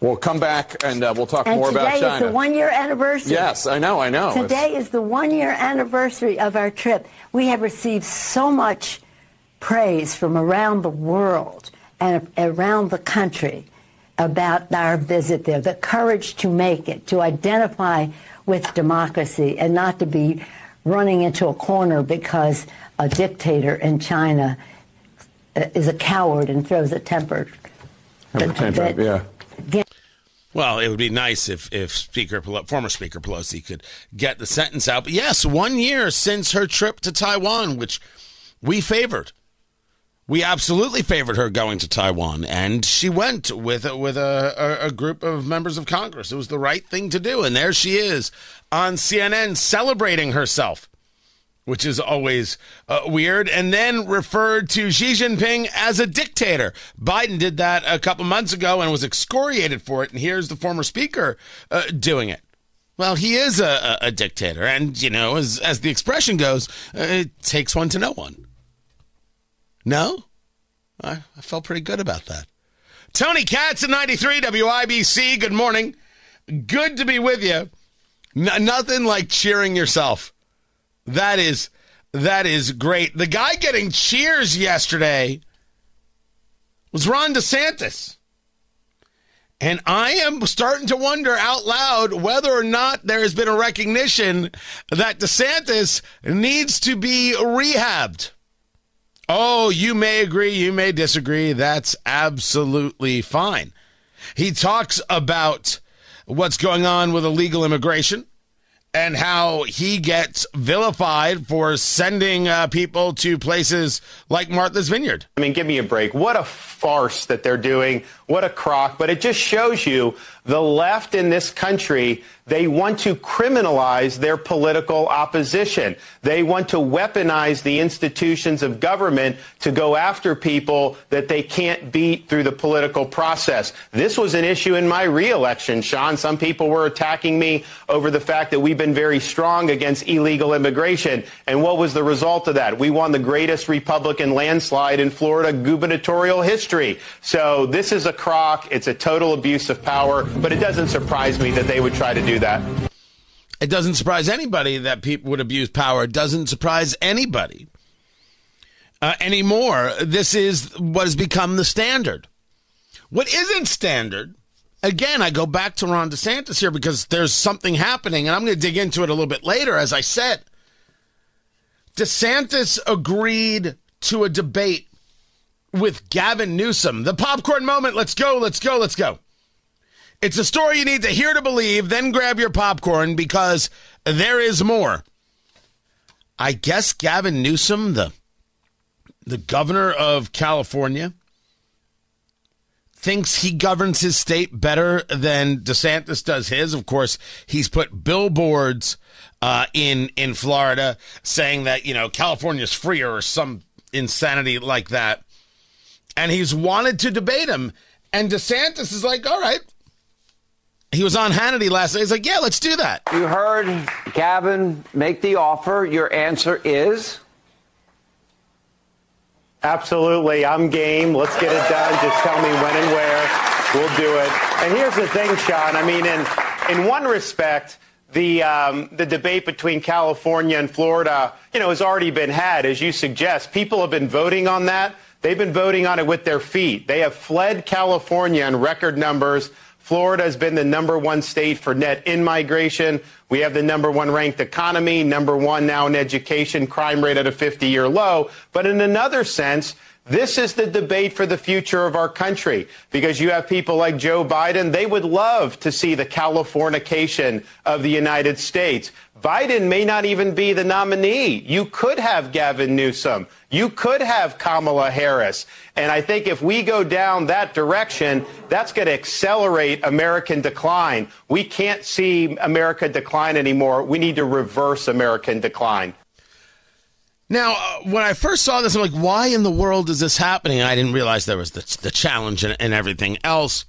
We'll come back and uh, we'll talk and more about China. Today is the one year anniversary. Yes, I know, I know. Today it's... is the one year anniversary of our trip. We have received so much praise from around the world and around the country about our visit there, the courage to make it, to identify with democracy and not to be running into a corner because a dictator in China uh, is a coward and throws a temper. Have a temper, yeah. Well, it would be nice if, if Speaker former Speaker Pelosi could get the sentence out. But yes, one year since her trip to Taiwan, which we favored. We absolutely favored her going to Taiwan, and she went with with a, a, a, group of members of Congress. It was the right thing to do, and there she is on CNN celebrating herself, which is always uh, weird. And then referred to Xi Jinping as a dictator. Biden did that a couple months ago and was excoriated for it, and here's the former speaker uh, doing it. Well, he is a, a, dictator, and you know, as as the expression goes, uh, it takes one to know one. No? I, I felt pretty good about that. Tony Katz at 93 WIBC. Good morning. Good to be with you. N- nothing like cheering yourself. That is that is great. The guy getting cheers yesterday was Ron DeSantis. And I am starting to wonder out loud whether or not there has been a recognition that DeSantis needs to be rehabbed. Oh, you may agree, you may disagree. That's absolutely fine. He talks about what's going on with illegal immigration and how he gets vilified for sending uh, people to places like Martha's Vineyard. I mean, give me a break. What a farce that they're doing. What a crock. But it just shows you the left in this country, they want to criminalize their political opposition. They want to weaponize the institutions of government to go after people that they can't beat through the political process. This was an issue in my reelection, Sean. Some people were attacking me over the fact that we've been very strong against illegal immigration. And what was the result of that? We won the greatest Republican landslide in Florida gubernatorial history. So this is a crock. It's a total abuse of power. But it doesn't surprise me that they would try to do that. It doesn't surprise anybody that people would abuse power. It doesn't surprise anybody uh, anymore. This is what has become the standard. What isn't standard, again, I go back to Ron DeSantis here because there's something happening, and I'm going to dig into it a little bit later, as I said. DeSantis agreed to a debate with Gavin Newsom. The popcorn moment. Let's go, let's go, let's go. It's a story you need to hear to believe, then grab your popcorn because there is more. I guess Gavin Newsom, the the governor of California, thinks he governs his state better than DeSantis does his. Of course, he's put billboards uh, in in Florida saying that you know California's freer or some insanity like that, and he's wanted to debate him. And DeSantis is like, all right, he was on Hannity last night. He's like, yeah, let's do that. You heard Gavin make the offer. Your answer is? Absolutely. I'm game. Let's get it done. Just tell me when and where. We'll do it. And here's the thing, Sean. I mean, in, in one respect, the, um, the debate between California and Florida, you know, has already been had, as you suggest. People have been voting on that. They've been voting on it with their feet. They have fled California in record numbers. Florida has been the number one state for net in migration. We have the number one ranked economy, number one now in education, crime rate at a 50 year low. But in another sense, This is the debate for the future of our country because you have people like Joe Biden. They would love to see the Californication of the United States. Biden may not even be the nominee. You could have Gavin Newsom. You could have Kamala Harris. And I think if we go down that direction, that's going to accelerate American decline. We can't see America decline anymore. We need to reverse American decline. Now, uh, when I first saw this, I'm like, why in the world is this happening? I didn't realize there was the, the challenge and, and everything else.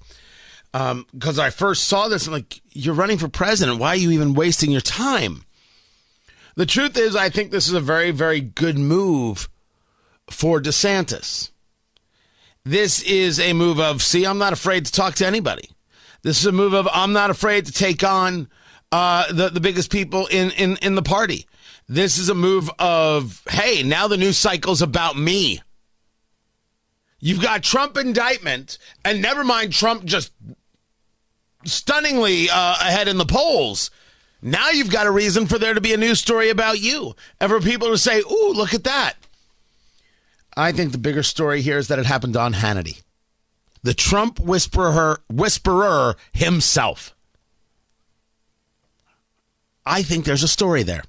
Because um, I first saw this, I'm like, you're running for president. Why are you even wasting your time? The truth is, I think this is a very, very good move for DeSantis. This is a move of, see, I'm not afraid to talk to anybody. This is a move of, I'm not afraid to take on uh, the, the biggest people in, in, in the party. This is a move of, hey, now the news cycle's about me. You've got Trump indictment, and never mind Trump just stunningly uh, ahead in the polls. Now you've got a reason for there to be a news story about you, and for people to say, ooh, look at that. I think the bigger story here is that it happened on Hannity, the Trump whisperer, whisperer himself. I think there's a story there.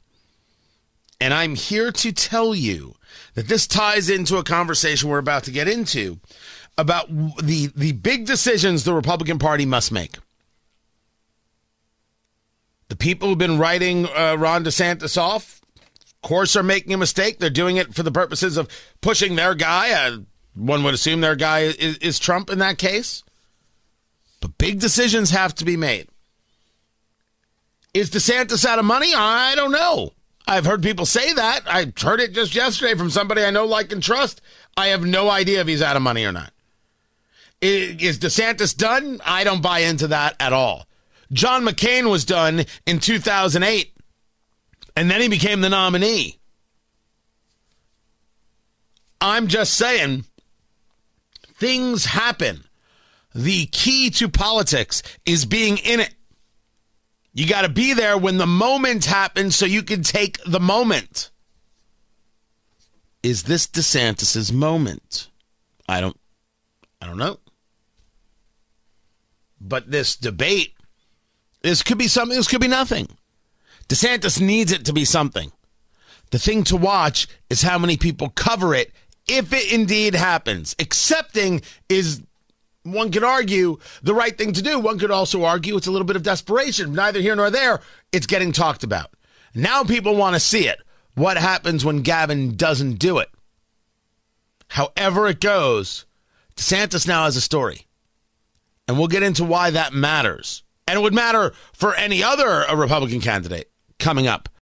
And I'm here to tell you that this ties into a conversation we're about to get into about the, the big decisions the Republican Party must make. The people who've been writing uh, Ron DeSantis off, of course, are making a mistake. They're doing it for the purposes of pushing their guy. Uh, one would assume their guy is, is Trump in that case. But big decisions have to be made. Is DeSantis out of money? I don't know. I've heard people say that. I heard it just yesterday from somebody I know, like, and trust. I have no idea if he's out of money or not. Is DeSantis done? I don't buy into that at all. John McCain was done in 2008, and then he became the nominee. I'm just saying, things happen. The key to politics is being in it. You got to be there when the moment happens so you can take the moment. Is this DeSantis's moment? I don't I don't know. But this debate this could be something, this could be nothing. DeSantis needs it to be something. The thing to watch is how many people cover it if it indeed happens. Accepting is one could argue the right thing to do. One could also argue it's a little bit of desperation. Neither here nor there. It's getting talked about. Now people want to see it. What happens when Gavin doesn't do it? However it goes, DeSantis now has a story. And we'll get into why that matters. And it would matter for any other uh, Republican candidate coming up